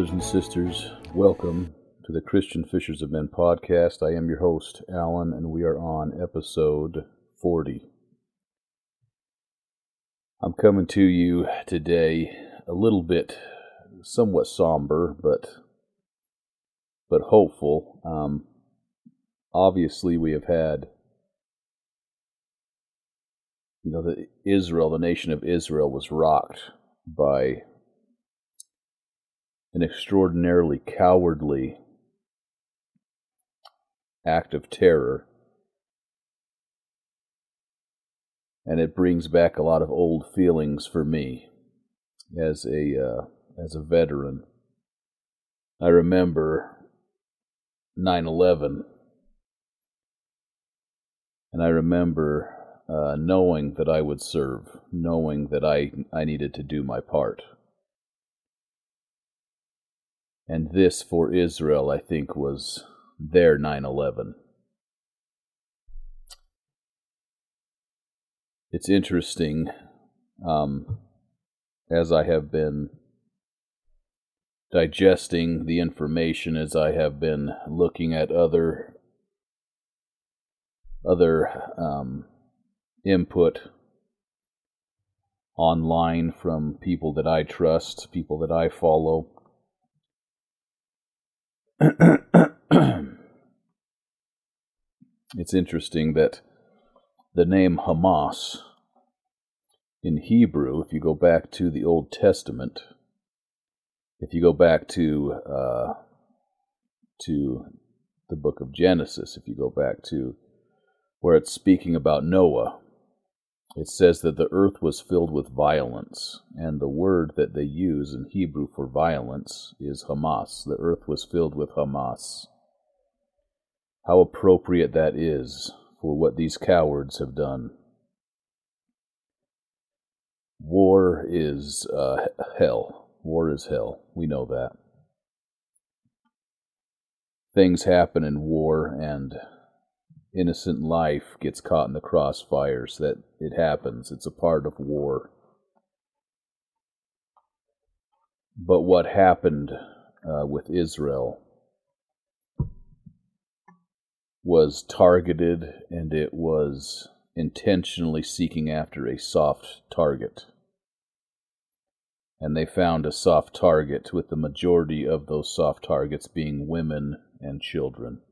brothers and sisters. Welcome to the Christian Fishers of Men podcast. I am your host, Alan, and we are on episode 40. I'm coming to you today a little bit somewhat somber, but but hopeful. Um, obviously, we have had you know the Israel, the nation of Israel, was rocked by an extraordinarily cowardly act of terror. And it brings back a lot of old feelings for me as a uh, as a veteran. I remember 9/11 and I remember uh, knowing that I would serve, knowing that I, I needed to do my part. And this for Israel, I think, was their 9 11. It's interesting, um, as I have been digesting the information, as I have been looking at other other um, input online from people that I trust, people that I follow. it's interesting that the name Hamas in Hebrew, if you go back to the Old Testament, if you go back to uh, to the book of Genesis, if you go back to where it's speaking about Noah, it says that the earth was filled with violence, and the word that they use in Hebrew for violence is Hamas. The earth was filled with Hamas. How appropriate that is for what these cowards have done. War is uh, hell. War is hell. We know that. Things happen in war, and innocent life gets caught in the crossfires. That it happens. It's a part of war. But what happened uh, with Israel was targeted and it was intentionally seeking after a soft target. And they found a soft target, with the majority of those soft targets being women and children.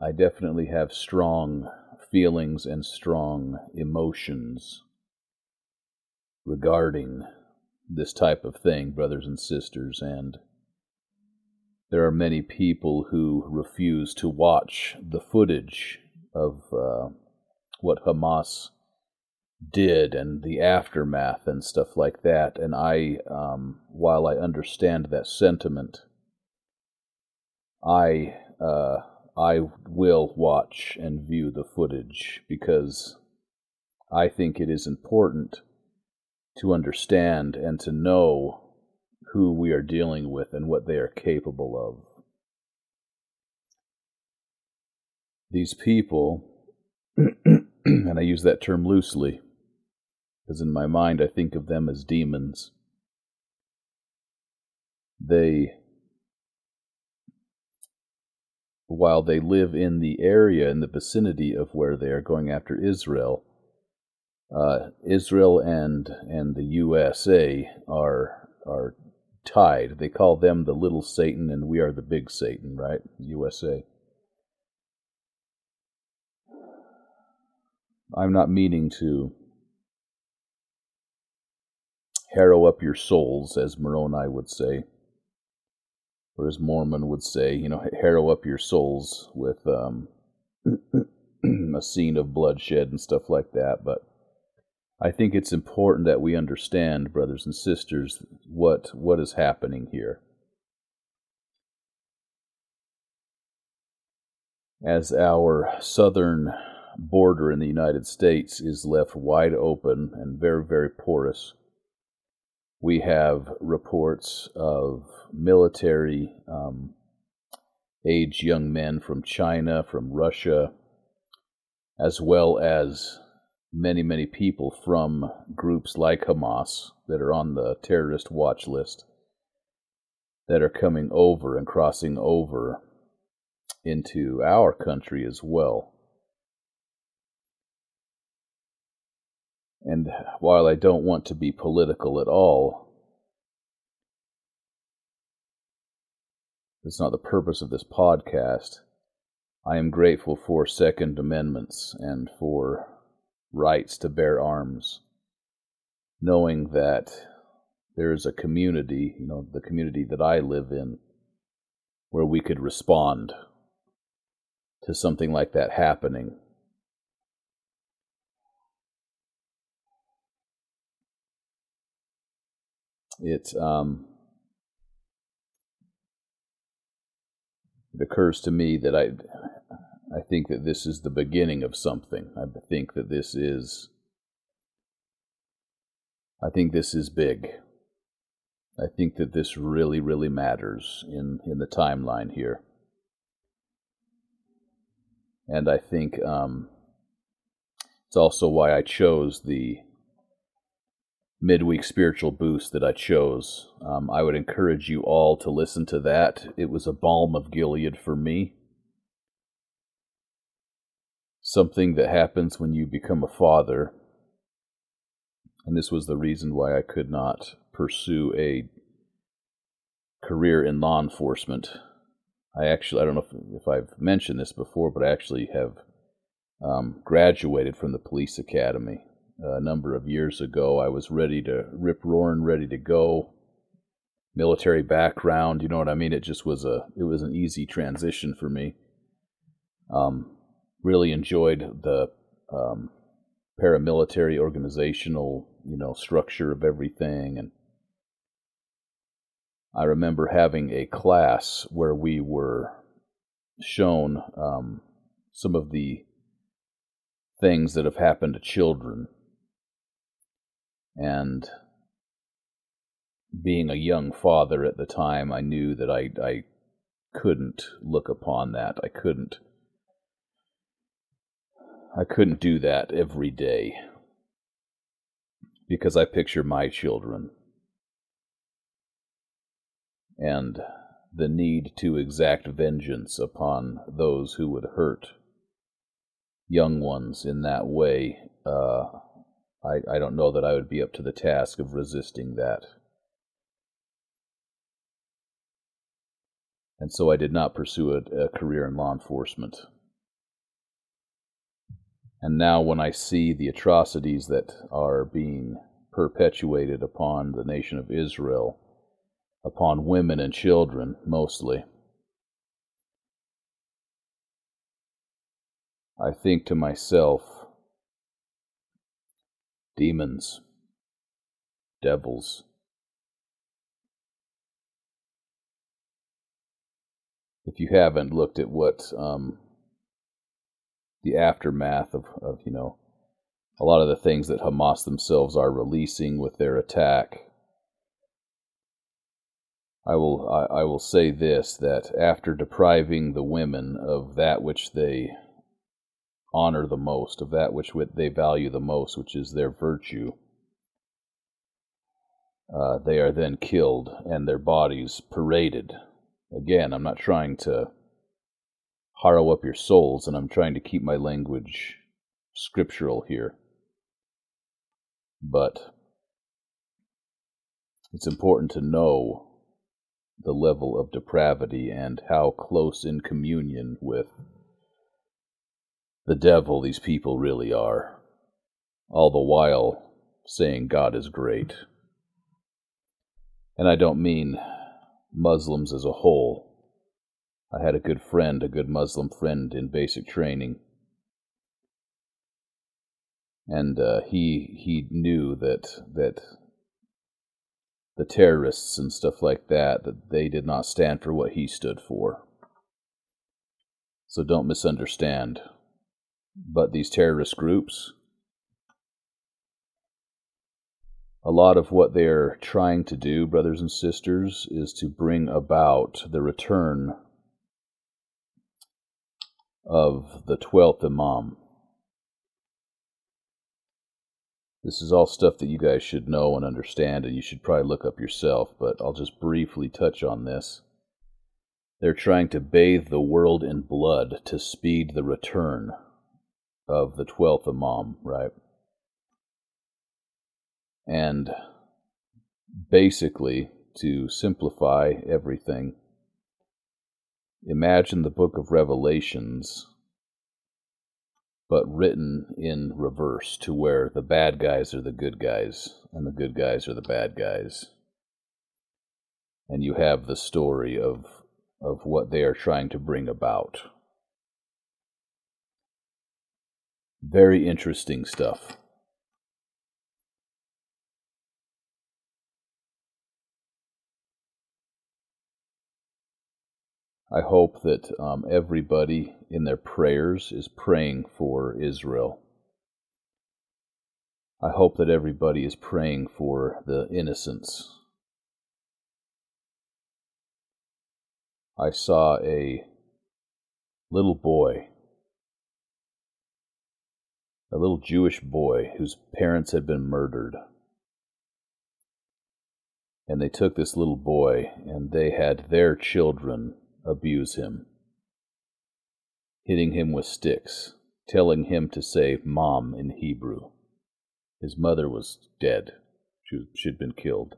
I definitely have strong feelings and strong emotions regarding this type of thing, brothers and sisters, and there are many people who refuse to watch the footage of uh, what Hamas did and the aftermath and stuff like that. And I, um, while I understand that sentiment, I uh, I will watch and view the footage because I think it is important to understand and to know who we are dealing with and what they are capable of. These people, and I use that term loosely, because in my mind I think of them as demons. They while they live in the area in the vicinity of where they are going after Israel, uh, Israel and and the USA are are tied. They call them the little Satan, and we are the big Satan, right? USA. I'm not meaning to harrow up your souls, as Moroni would say or as Mormon would say, you know, harrow up your souls with um, a scene of bloodshed and stuff like that. But I think it's important that we understand, brothers and sisters, what what is happening here. As our southern border in the United States is left wide open and very, very porous, we have reports of military um, age young men from China, from Russia, as well as many, many people from groups like Hamas that are on the terrorist watch list that are coming over and crossing over into our country as well. And while I don't want to be political at all, it's not the purpose of this podcast. I am grateful for Second Amendments and for rights to bear arms, knowing that there is a community, you know, the community that I live in, where we could respond to something like that happening. It um, it occurs to me that I I think that this is the beginning of something. I think that this is I think this is big. I think that this really, really matters in, in the timeline here. And I think um, it's also why I chose the midweek spiritual boost that I chose. Um, I would encourage you all to listen to that. It was a balm of Gilead for me. Something that happens when you become a father. And this was the reason why I could not pursue a career in law enforcement. I actually, I don't know if, if I've mentioned this before, but I actually have um, graduated from the police academy a number of years ago. I was ready to rip roaring, ready to go. Military background, you know what I mean? It just was a, it was an easy transition for me. Um, really enjoyed the um, paramilitary organizational, you know, structure of everything, and I remember having a class where we were shown um, some of the things that have happened to children. And being a young father at the time, I knew that I, I couldn't look upon that. I couldn't. I couldn't do that every day because I picture my children and the need to exact vengeance upon those who would hurt young ones in that way, uh, I, I don't know that I would be up to the task of resisting that. And so I did not pursue a, a career in law enforcement. And now, when I see the atrocities that are being perpetuated upon the nation of Israel, upon women and children mostly. I think to myself, demons, devils. If you haven't looked at what um, the aftermath of, of, you know, a lot of the things that Hamas themselves are releasing with their attack, I will I, I will say this that after depriving the women of that which they honor the most, of that which they value the most, which is their virtue, uh, they are then killed and their bodies paraded. Again, I'm not trying to harrow up your souls, and I'm trying to keep my language scriptural here. But it's important to know the level of depravity and how close in communion with the devil these people really are, all the while saying God is great. And I don't mean Muslims as a whole. I had a good friend, a good Muslim friend in basic training, and uh, he he knew that that the terrorists and stuff like that, that they did not stand for what he stood for. So don't misunderstand. But these terrorist groups, a lot of what they're trying to do, brothers and sisters, is to bring about the return of the 12th Imam. This is all stuff that you guys should know and understand, and you should probably look up yourself, but I'll just briefly touch on this. They're trying to bathe the world in blood to speed the return of the 12th Imam, right? And basically, to simplify everything, imagine the book of Revelations, but written in reverse to where the bad guys are the good guys and the good guys are the bad guys. And you have the story of, of what they are trying to bring about. Very interesting stuff. I hope that um, everybody in their prayers is praying for Israel. I hope that everybody is praying for the innocents. I saw a little boy, a little Jewish boy whose parents had been murdered. And they took this little boy and they had their children abuse him, hitting him with sticks, telling him to say mom in Hebrew. His mother was dead. She had been killed,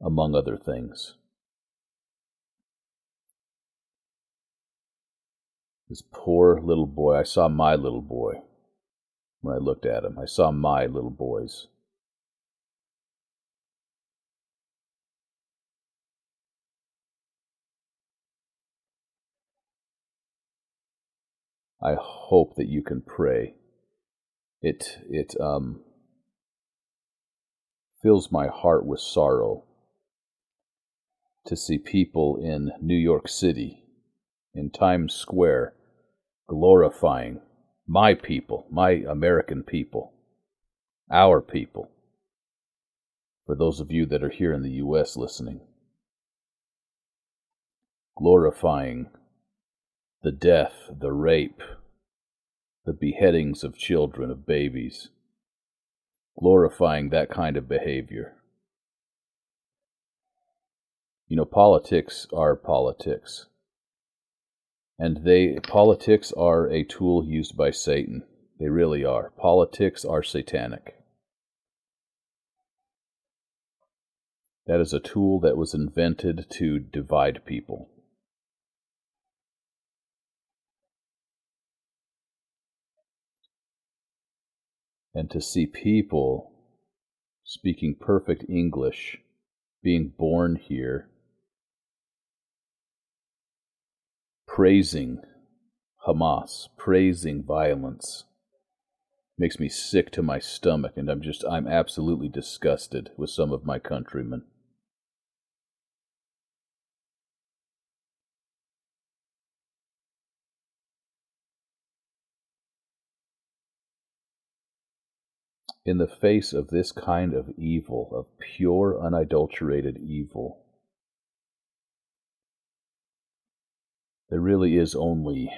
among other things. This poor little boy, I saw my little boy when I looked at him. I saw my little boys. I hope that you can pray. It it um, fills my heart with sorrow to see people in New York City, in Times Square, glorifying my people, my American people, our people. For those of you that are here in the U.S. listening, glorifying the death, the rape, the beheadings of children, of babies, glorifying that kind of behavior. You know, politics are politics. And they politics are a tool used by Satan. They really are. Politics are satanic. That is a tool that was invented to divide people. and to see people speaking perfect English being born here, praising Hamas, praising violence, makes me sick to my stomach, and I'm just, I'm absolutely disgusted with some of my countrymen. in the face of this kind of evil, of pure, unadulterated evil, there really is only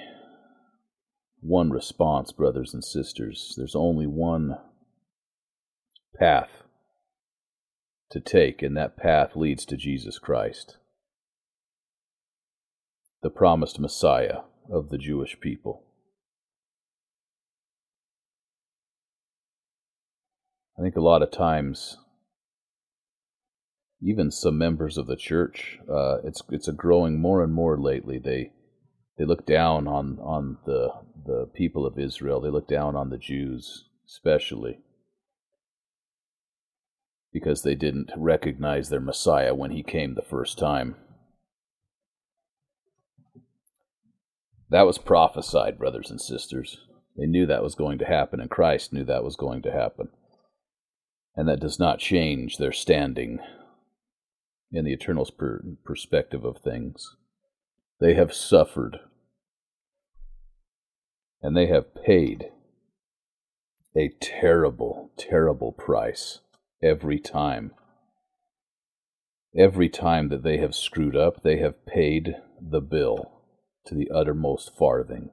one response, brothers and sisters. There's only one path to take, and that path leads to Jesus Christ, the promised Messiah of the Jewish people. I think a lot of times, even some members of the church, uh, it's it's a growing more and more lately. They they look down on on the the people of Israel. They look down on the Jews, especially because they didn't recognize their Messiah when he came the first time. That was prophesied, brothers and sisters. They knew that was going to happen, and Christ knew that was going to happen and that does not change their standing in the eternal perspective of things. They have suffered, and they have paid a terrible, terrible price every time. Every time that they have screwed up, they have paid the bill to the uttermost farthing.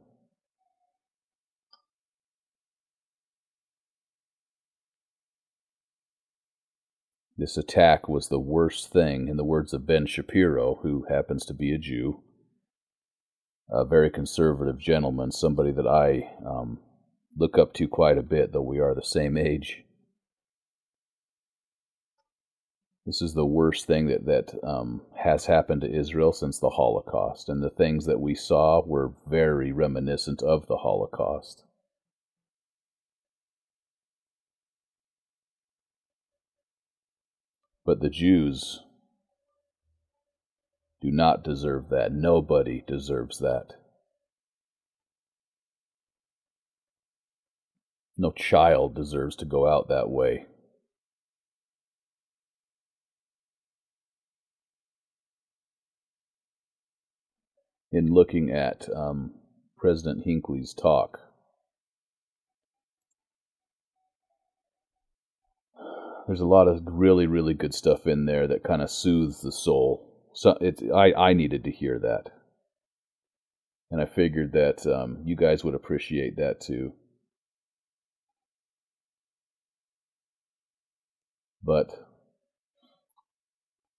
This attack was the worst thing, in the words of Ben Shapiro, who happens to be a Jew, a very conservative gentleman, somebody that I um, look up to quite a bit, though we are the same age. This is the worst thing that that um, has happened to Israel since the Holocaust, and the things that we saw were very reminiscent of the Holocaust. But the Jews do not deserve that. Nobody deserves that. No child deserves to go out that way. In looking at um, President Hinckley's talk, there's a lot of really, really good stuff in there that kind of soothes the soul. So it, I, I needed to hear that, and I figured that um, you guys would appreciate that too. But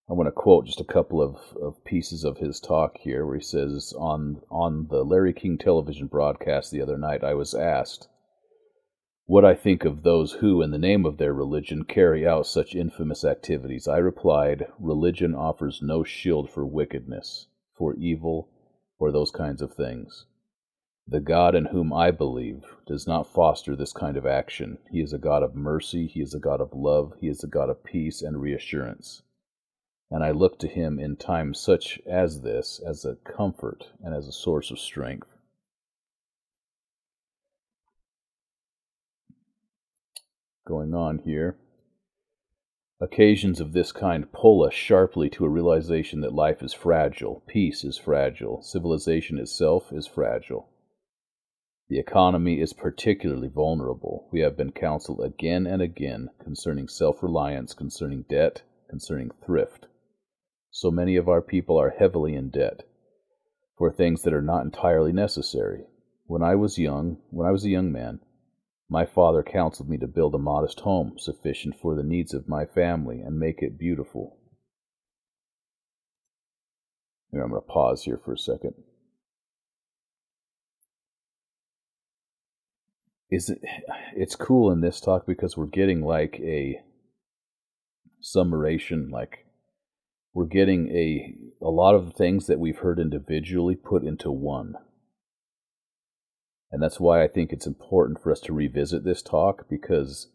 I want to quote just a couple of, of pieces of his talk here, where he says on on the Larry King television broadcast the other night, I was asked what I think of those who, in the name of their religion, carry out such infamous activities. I replied, Religion offers no shield for wickedness, for evil, or those kinds of things. The God in whom I believe does not foster this kind of action. He is a God of mercy, He is a God of love, He is a God of peace and reassurance. And I look to Him in times such as this as a comfort and as a source of strength. Going on here. Occasions of this kind pull us sharply to a realization that life is fragile, peace is fragile, civilization itself is fragile. The economy is particularly vulnerable. We have been counseled again and again concerning self reliance, concerning debt, concerning thrift. So many of our people are heavily in debt for things that are not entirely necessary. When I was young, when I was a young man, my father counseled me to build a modest home sufficient for the needs of my family and make it beautiful. Here, I'm going to pause here for a second. Is it, it's cool in this talk because we're getting like a summation, like we're getting a a lot of things that we've heard individually put into one. And that's why I think it's important for us to revisit this talk because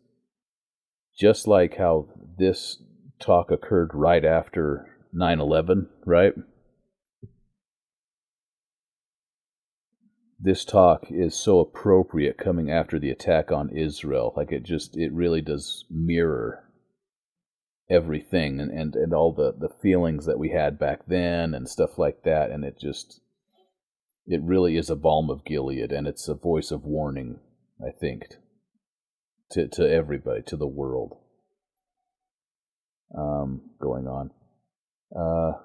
just like how this talk occurred right after 9 11, right? This talk is so appropriate coming after the attack on Israel. Like it just, it really does mirror everything and, and, and all the, the feelings that we had back then and stuff like that. And it just, it really is a balm of Gilead, and it's a voice of warning, I think, to to everybody, to the world. Um, going on, uh,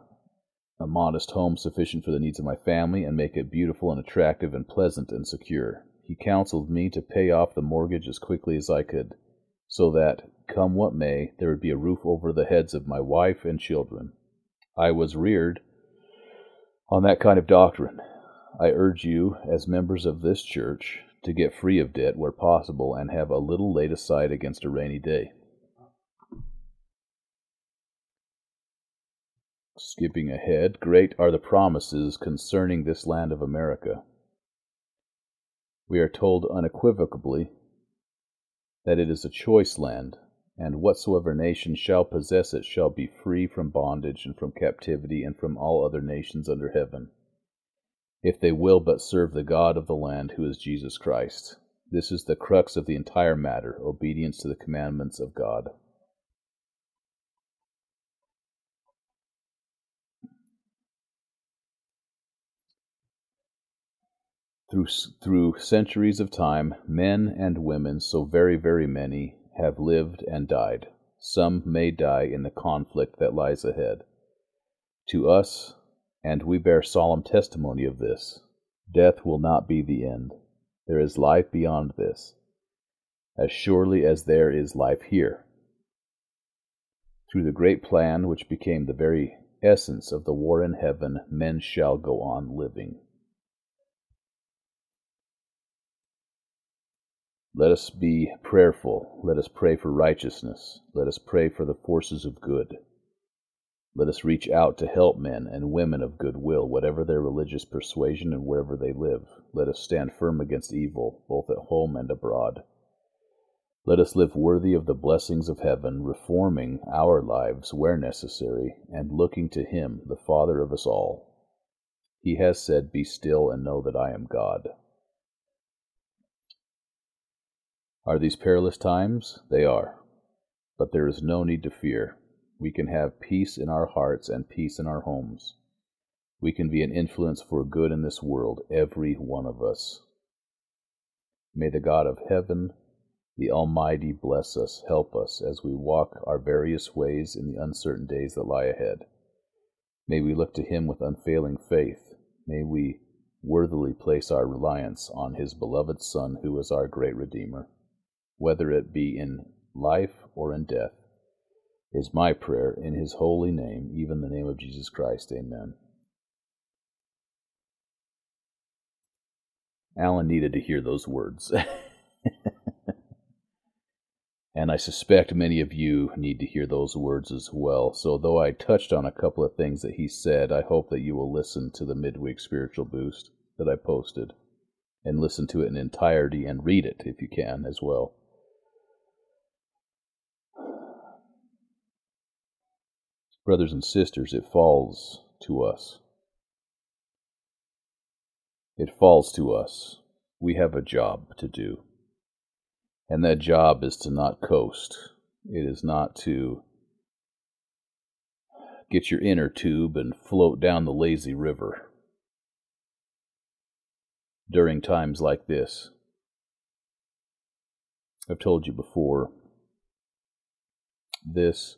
a modest home sufficient for the needs of my family, and make it beautiful and attractive and pleasant and secure. He counseled me to pay off the mortgage as quickly as I could, so that, come what may, there would be a roof over the heads of my wife and children. I was reared on that kind of doctrine I urge you, as members of this church, to get free of debt where possible and have a little laid aside against a rainy day. Skipping ahead, great are the promises concerning this land of America. We are told unequivocally that it is a choice land, and whatsoever nation shall possess it shall be free from bondage and from captivity and from all other nations under heaven if they will but serve the God of the land, who is Jesus Christ. This is the crux of the entire matter obedience to the commandments of God. Through, through centuries of time, men and women, so very, very many, have lived and died. Some may die in the conflict that lies ahead. To us, and we bear solemn testimony of this. Death will not be the end. There is life beyond this, as surely as there is life here. Through the great plan which became the very essence of the war in heaven, men shall go on living. Let us be prayerful. Let us pray for righteousness. Let us pray for the forces of good. Let us reach out to help men and women of good will, whatever their religious persuasion and wherever they live. Let us stand firm against evil, both at home and abroad. Let us live worthy of the blessings of heaven, reforming our lives where necessary, and looking to Him, the Father of us all. He has said, Be still and know that I am God. Are these perilous times? They are. But there is no need to fear we can have peace in our hearts and peace in our homes. We can be an influence for good in this world, every one of us. May the God of heaven, the Almighty, bless us, help us as we walk our various ways in the uncertain days that lie ahead. May we look to Him with unfailing faith. May we worthily place our reliance on His beloved Son, who is our great Redeemer, whether it be in life or in death is my prayer in his holy name, even the name of Jesus Christ. Amen. Alan needed to hear those words. and I suspect many of you need to hear those words as well. So, though I touched on a couple of things that he said, I hope that you will listen to the midweek spiritual boost that I posted and listen to it in entirety and read it if you can as well. Brothers and sisters, it falls to us. It falls to us. We have a job to do. And that job is to not coast. It is not to get your inner tube and float down the lazy river during times like this. I've told you before, this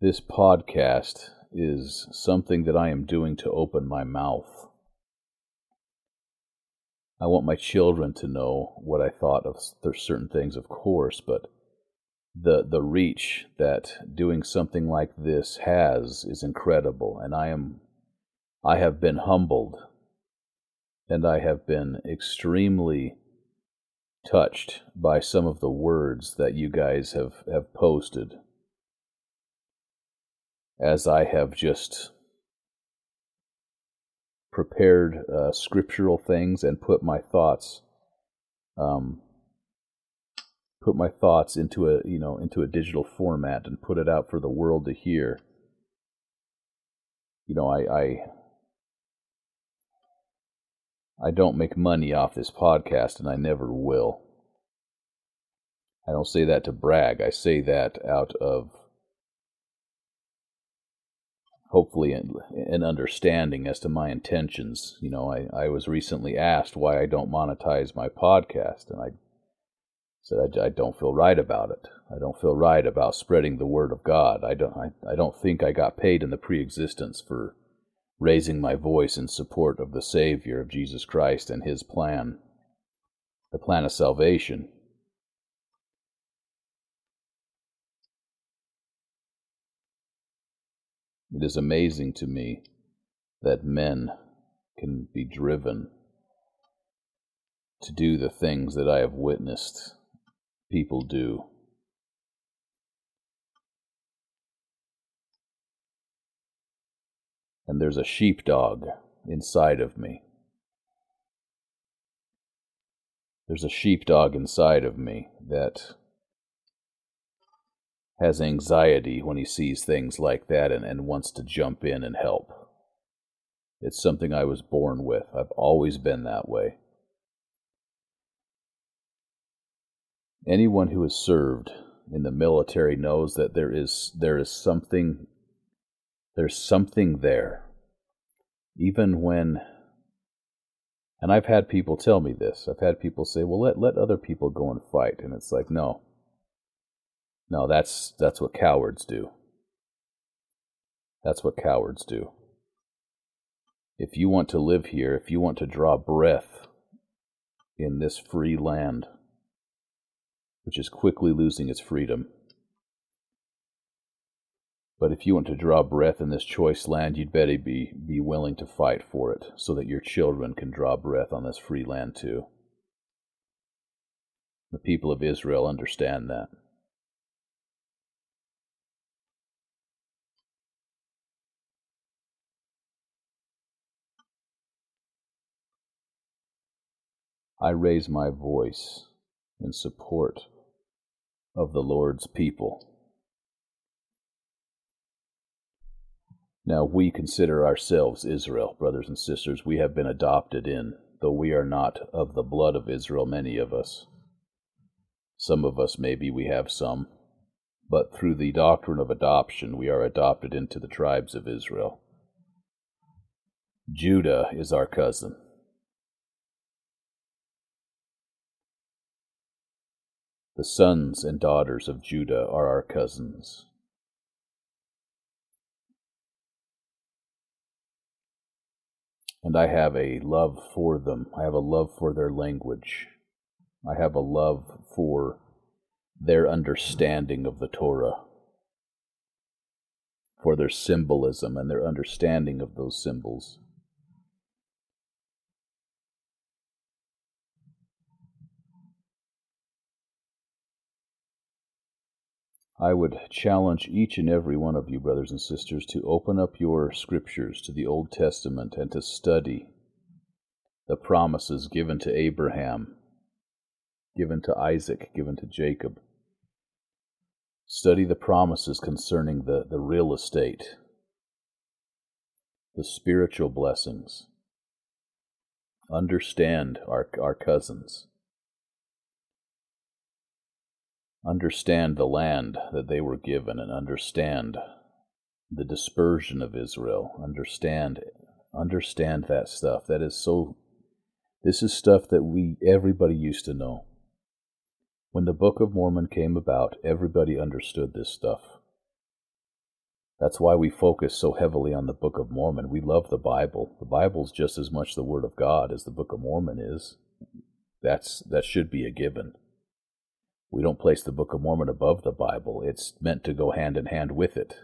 this podcast is something that I am doing to open my mouth. I want my children to know what I thought of certain things, of course, but the the reach that doing something like this has is incredible, and I am I have been humbled, and I have been extremely touched by some of the words that you guys have have posted as I have just prepared uh, scriptural things and put my thoughts um, put my thoughts into a you know into a digital format and put it out for the world to hear you know I, I I don't make money off this podcast and I never will. I don't say that to brag. I say that out of hopefully an, an understanding as to my intentions. You know, I, I was recently asked why I don't monetize my podcast, and I said I, I don't feel right about it. I don't feel right about spreading the word of God. I don't I, I don't think I got paid in the pre-existence for raising my voice in support of the Savior of Jesus Christ and his plan, the plan of salvation. It is amazing to me that men can be driven to do the things that I have witnessed people do. And there's a sheepdog inside of me. There's a sheepdog inside of me that has anxiety when he sees things like that and, and wants to jump in and help. It's something I was born with. I've always been that way. Anyone who has served in the military knows that there is there is something there's something there. Even when and I've had people tell me this. I've had people say, "Well, let let other people go and fight." And it's like, "No. No, that's that's what cowards do. That's what cowards do. If you want to live here, if you want to draw breath in this free land, which is quickly losing its freedom, But if you want to draw breath in this choice land, you'd better be, be willing to fight for it so that your children can draw breath on this free land too. The people of Israel understand that. I raise my voice in support of the Lord's people. Now, we consider ourselves Israel, brothers and sisters. We have been adopted in, though we are not of the blood of Israel, many of us. Some of us, maybe we have some, but through the doctrine of adoption, we are adopted into the tribes of Israel. Judah is our cousin. The sons and daughters of Judah are our cousins. and I have a love for them. I have a love for their language. I have a love for their understanding of the Torah, for their symbolism and their understanding of those symbols. I would challenge each and every one of you, brothers and sisters, to open up your scriptures to the Old Testament and to study the promises given to Abraham, given to Isaac, given to Jacob. Study the promises concerning the, the real estate, the spiritual blessings. Understand our, our cousins understand the land that they were given and understand the dispersion of Israel. Understand understand that stuff. That is so this is stuff that we everybody used to know. When the Book of Mormon came about, everybody understood this stuff. That's why we focus so heavily on the Book of Mormon. We love the Bible. The Bible's just as much the Word of God as the Book of Mormon is. That's that should be a given. We don't place the Book of Mormon above the Bible. It's meant to go hand in hand with it.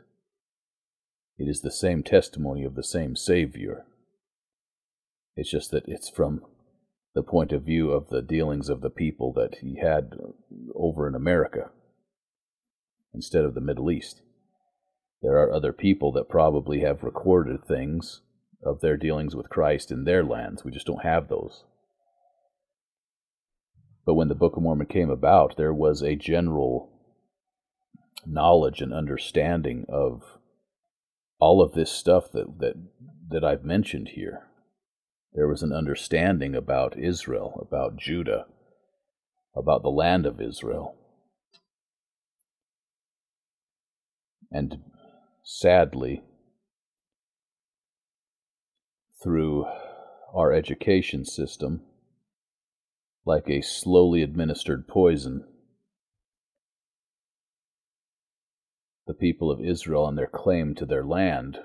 It is the same testimony of the same Savior. It's just that it's from the point of view of the dealings of the people that he had over in America instead of the Middle East. There are other people that probably have recorded things of their dealings with Christ in their lands. We just don't have those. But when the Book of Mormon came about, there was a general knowledge and understanding of all of this stuff that, that, that I've mentioned here. There was an understanding about Israel, about Judah, about the land of Israel. And sadly, through our education system, like a slowly administered poison. The people of Israel and their claim to their land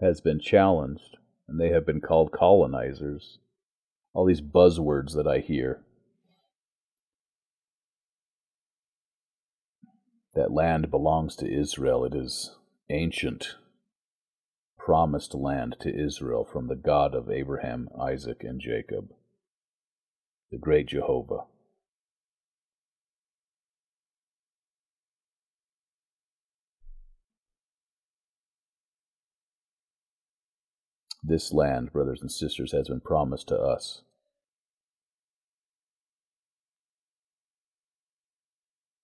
has been challenged, and they have been called colonizers. All these buzzwords that I hear. That land belongs to Israel. It is ancient, promised land to Israel from the God of Abraham, Isaac, and Jacob the great Jehovah. This land, brothers and sisters, has been promised to us.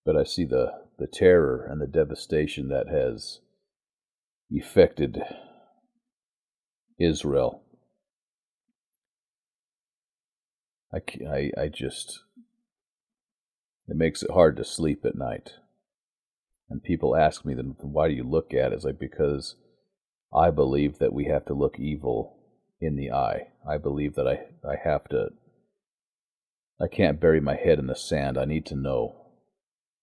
But I see the, the terror and the devastation that has affected Israel I, I, I just, it makes it hard to sleep at night. And people ask me, then why do you look at it? It's like, because I believe that we have to look evil in the eye. I believe that I, I have to, I can't bury my head in the sand. I need to know.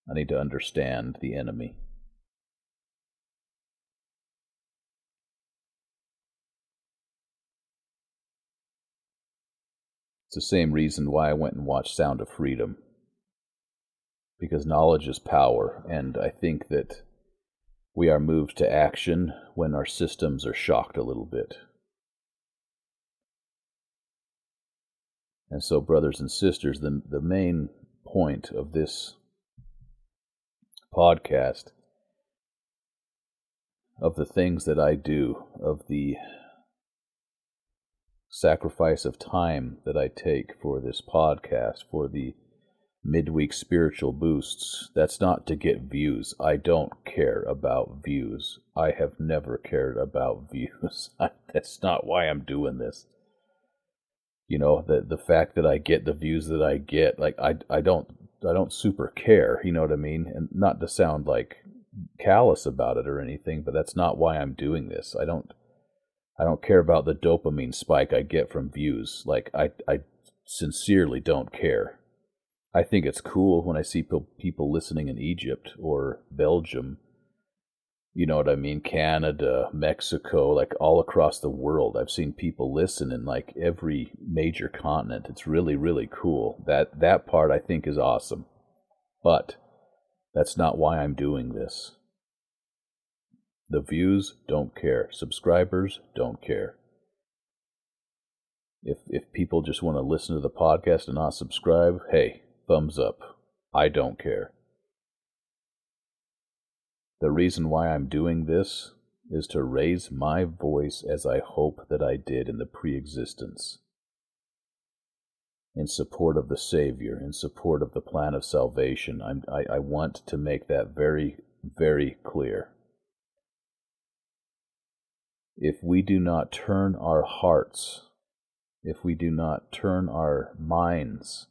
I need to understand the enemy. It's the same reason why I went and watched Sound of Freedom. Because knowledge is power, and I think that We are moved to action when our systems are shocked a little bit. And so, brothers and sisters, the, the main point of this podcast, of the things that I do, of the sacrifice of time that I take for this podcast, for the midweek spiritual boosts, that's not to get views. I don't care about views. I have never cared about views. that's not why I'm doing this. You know, the the fact that I get the views that I get, like I I don't I don't super care, you know what I mean? And not to sound like callous about it or anything, but that's not why I'm doing this. I don't I don't care about the dopamine spike I get from views. Like I I sincerely don't care. I think it's cool when I see people listening in Egypt or Belgium. You know what I mean? Canada, Mexico, like all across the world. I've seen people listen in like every major continent. It's really really cool. That that part I think is awesome. But that's not why I'm doing this. The views don't care. Subscribers don't care. If if people just want to listen to the podcast and not subscribe, hey, thumbs up. I don't care. The reason why I'm doing this is to raise my voice as I hope that I did in the pre existence, in support of the Savior, in support of the plan of salvation. I'm, I, I want to make that very, very clear if we do not turn our hearts, if we do not turn our minds,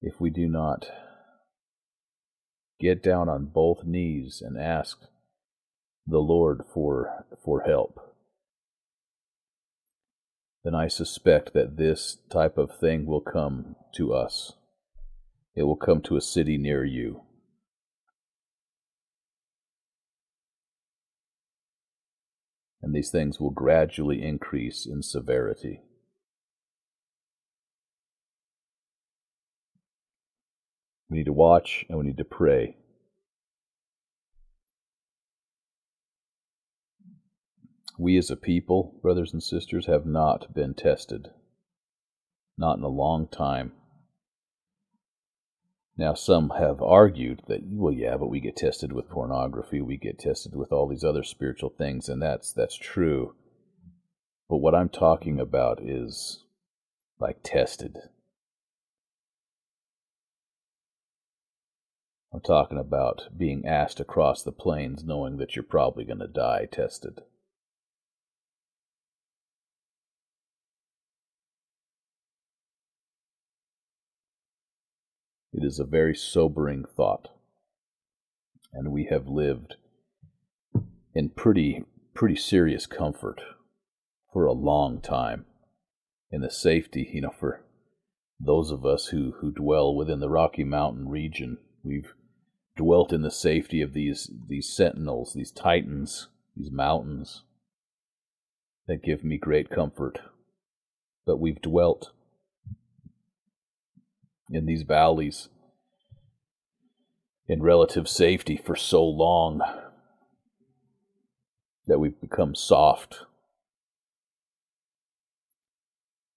if we do not get down on both knees and ask the Lord for, for help, then I suspect that this type of thing will come to us. It will come to a city near you. And these things will gradually increase in severity. We need to watch and we need to pray. We as a people, brothers and sisters, have not been tested. Not in a long time. Now, some have argued that, well, yeah, but we get tested with pornography, we get tested with all these other spiritual things, and that's that's true. But what I'm talking about is like tested. I'm talking about being asked across the plains knowing that you're probably going to die tested. It is a very sobering thought. And we have lived in pretty pretty serious comfort for a long time. In the safety, you know, for those of us who, who dwell within the Rocky Mountain region, we've dwelt in the safety of these these sentinels, these titans, these mountains that give me great comfort. But we've dwelt in these valleys in relative safety for so long that we've become soft.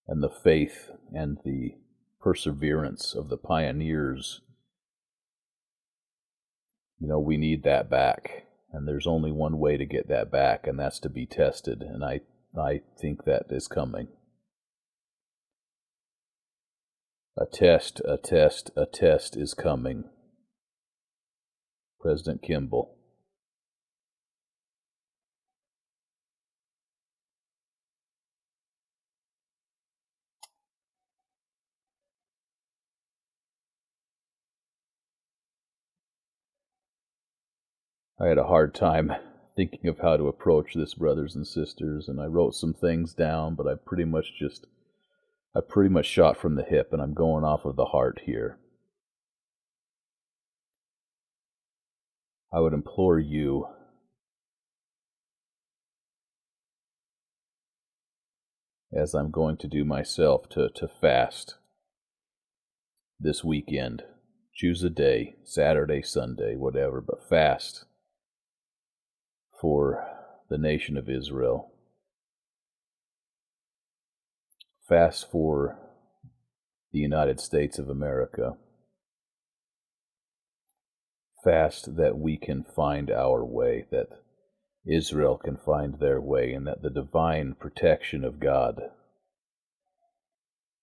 And the faith and the perseverance of the pioneers, you know, we need that back. And there's only one way to get that back, and that's to be tested. And I, I think that is coming. A test, a test, a test is coming. President Kimball. I had a hard time thinking of how to approach this, brothers and sisters, and I wrote some things down, but I pretty much just I pretty much shot from the hip, and I'm going off of the heart here. I would implore you as I'm going to do myself to, to fast this weekend Choose a day, Saturday, Sunday, whatever, but fast for the nation of Israel. Fast for the United States of America. Fast that we can find our way, that Israel can find their way, and that the divine protection of God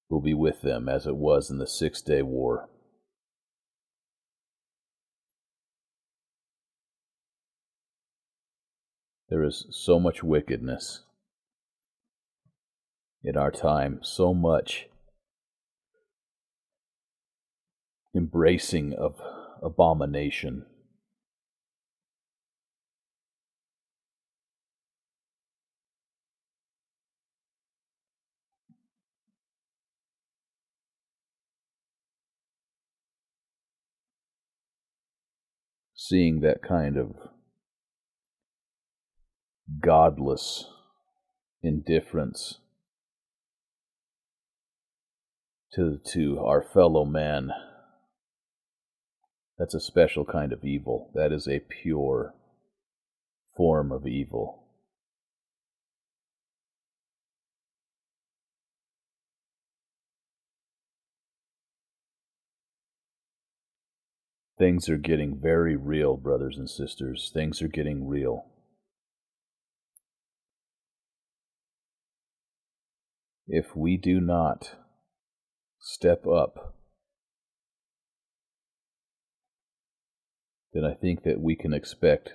will be with them as it was in the Six Day War. There is so much wickedness in our time, so much embracing of abomination. Seeing that kind of godless indifference to to our fellow man that's a special kind of evil that is a pure form of evil Things are getting very real, brothers and sisters. Things are getting real. if we do not step up, then I think that we can expect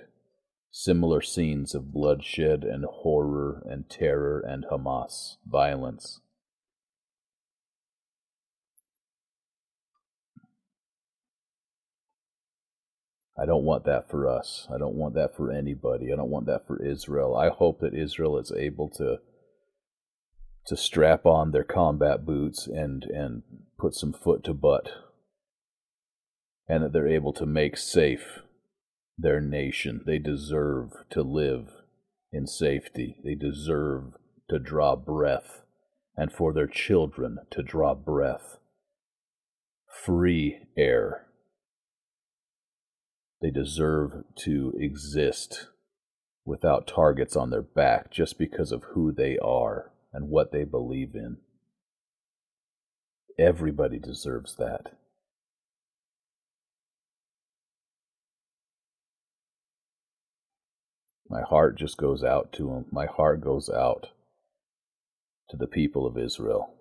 similar scenes of bloodshed and horror and terror and Hamas violence. I don't want that for us. I don't want that for anybody. I don't want that for Israel. I hope that Israel is able to to strap on their combat boots and and put some foot to butt. And that they're able to make safe their nation. They deserve to live in safety. They deserve to draw breath. And for their children to draw breath. Free air. They deserve to exist without targets on their back just because of who they are and what they believe in. Everybody deserves that. My heart just goes out to them. My heart goes out to the people of Israel.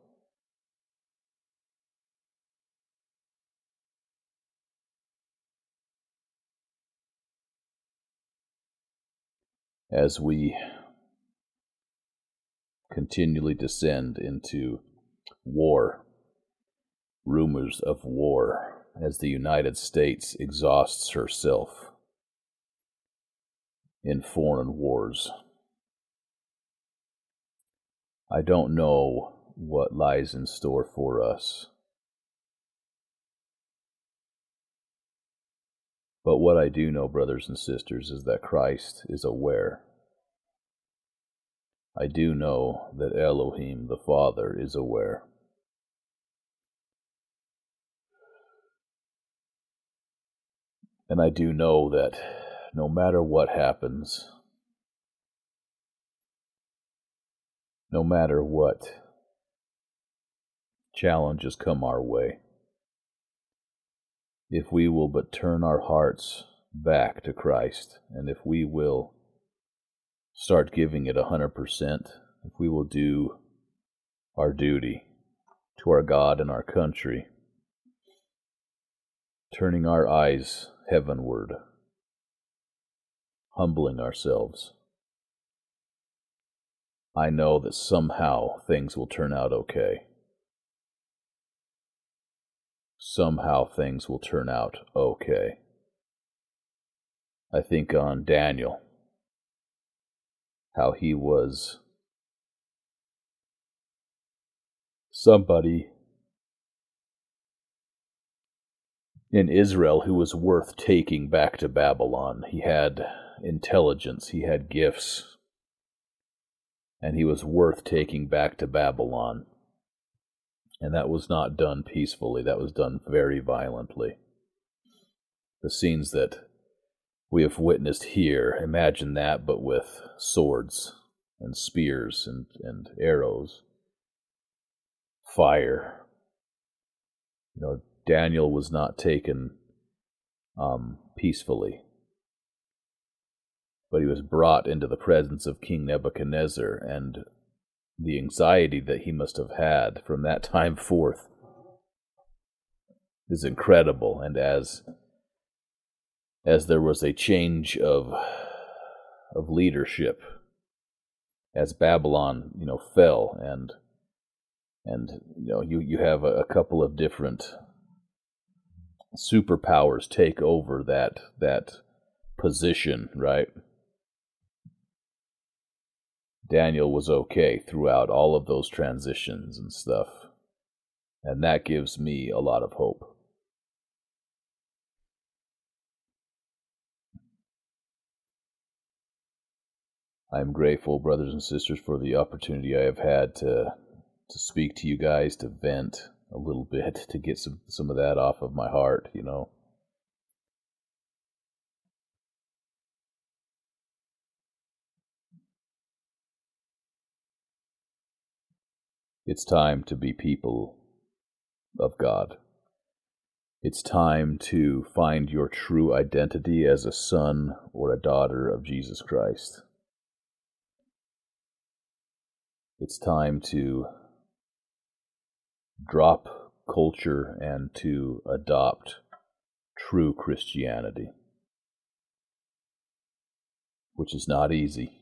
As we continually descend into war, rumors of war, as the United States exhausts herself in foreign wars. I don't know what lies in store for us. But what I do know, brothers and sisters, is that Christ is aware I do know that Elohim the Father is aware. And I do know that no matter what happens, no matter what challenges come our way, if we will but turn our hearts back to Christ, and if we will start giving it a 100%, if we will do our duty to our God and our country, turning our eyes heavenward, humbling ourselves, I know that somehow things will turn out okay. Somehow things will turn out okay. I think on Daniel how he was somebody in Israel who was worth taking back to Babylon. He had intelligence, he had gifts, and he was worth taking back to Babylon. And that was not done peacefully, that was done very violently. the scenes that we have witnessed here, imagine that, but with swords and spears and, and arrows, fire. You know, Daniel was not taken um, peacefully, but he was brought into the presence of King Nebuchadnezzar, and the anxiety that he must have had from that time forth is incredible. And as as there was a change of of leadership as Babylon, you know, fell and and you know you you have a, a couple of different superpowers take over that that position, right? Daniel was okay throughout all of those transitions and stuff. And that gives me a lot of hope. I am grateful, brothers and sisters, for the opportunity I have had to to speak to you guys, to vent a little bit, to get some some of that off of my heart, you know. It's time to be people of God. It's time to find your true identity as a son or a daughter of Jesus Christ. It's time to drop culture and to adopt true Christianity, which is not easy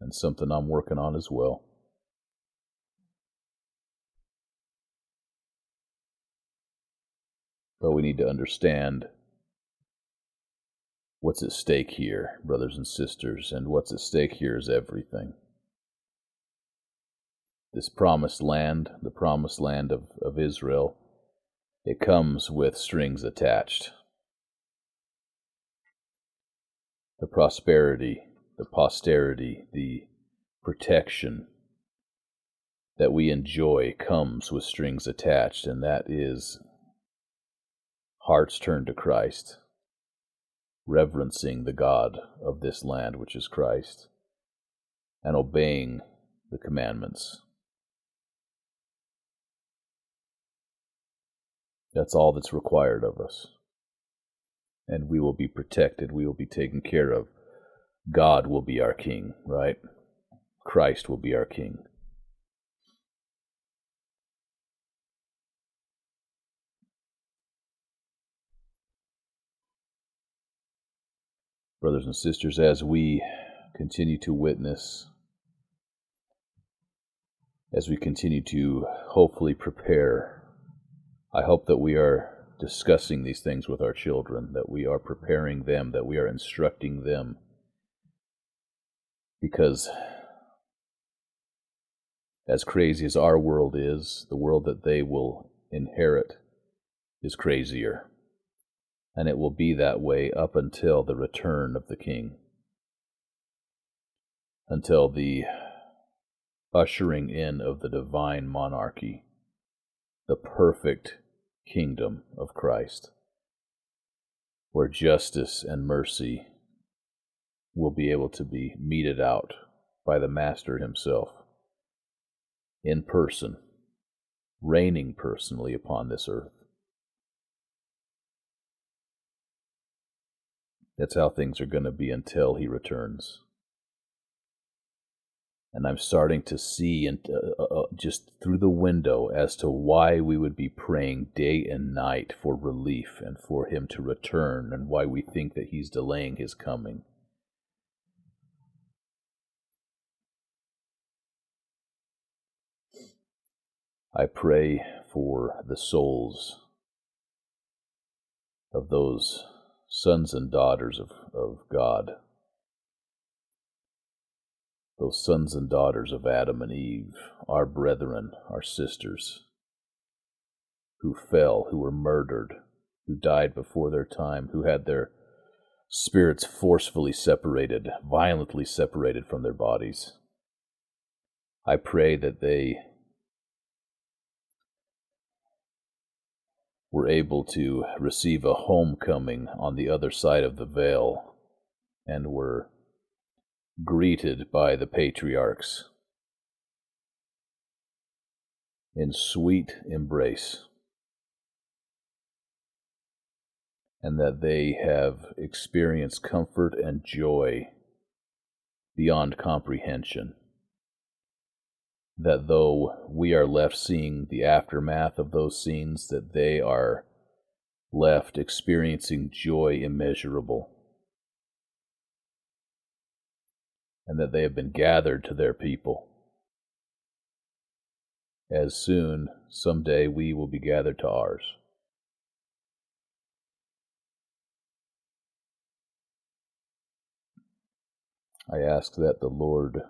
and something I'm working on as well. But we need to understand what's at stake here, brothers and sisters, and what's at stake here is everything this promised land, the promised land of, of Israel, it comes with strings attached. The prosperity, the posterity, the protection that we enjoy comes with strings attached, and that is hearts turned to Christ, reverencing the God of this land, which is Christ, and obeying the commandments. That's all that's required of us. And we will be protected. We will be taken care of. God will be our king, right? Christ will be our king. Brothers and sisters, as we continue to witness, as we continue to hopefully prepare I hope that we are discussing these things with our children, that we are preparing them, that we are instructing them. Because as crazy as our world is, the world that they will inherit is crazier. And it will be that way up until the return of the King, until the ushering in of the divine monarchy the perfect kingdom of Christ, where justice and mercy will be able to be meted out by the Master himself in person, reigning personally upon this earth. That's how things are going to be until he returns and I'm starting to see and uh, uh, uh, just through the window as to why we would be praying day and night for relief and for him to return and why we think that he's delaying his coming. I pray for the souls of those sons and daughters of, of God those sons and daughters of Adam and Eve, our brethren, our sisters, who fell, who were murdered, who died before their time, who had their spirits forcefully separated, violently separated from their bodies. I pray that they were able to receive a homecoming on the other side of the veil and were greeted by the patriarchs in sweet embrace, and that they have experienced comfort and joy beyond comprehension. That though we are left seeing the aftermath of those scenes, that they are left experiencing joy immeasurable. And that they have been gathered to their people. As soon, someday, we will be gathered to ours. I ask that the Lord,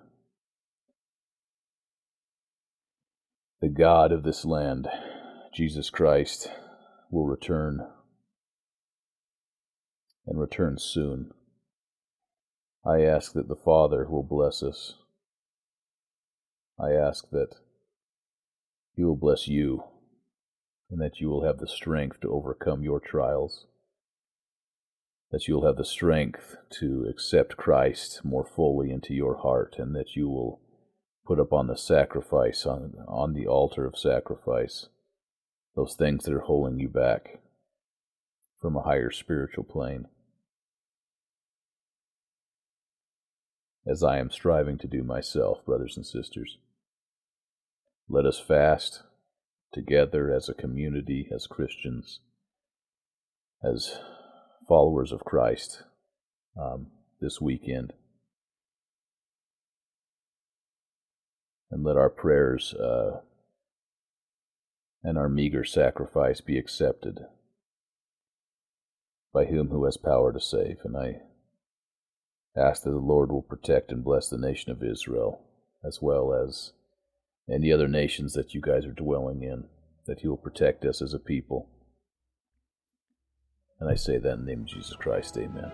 the God of this land, Jesus Christ, will return and return soon. I ask that the Father will bless us. I ask that He will bless you and that you will have the strength to overcome your trials that you'll have the strength to accept Christ more fully into your heart, and that you will put up on the sacrifice, on, on the altar of sacrifice, those things that are holding you back from a higher spiritual plane. As I am striving to do myself, brothers and sisters. Let us fast together as a community, as Christians, as followers of Christ um, this weekend. And let our prayers uh, and our meager sacrifice be accepted by whom who has power to save. And I ask that the Lord will protect and bless the nation of Israel, as well as any other nations that you guys are dwelling in, that He will protect us as a people and I say that in the name of Jesus Christ. Amen.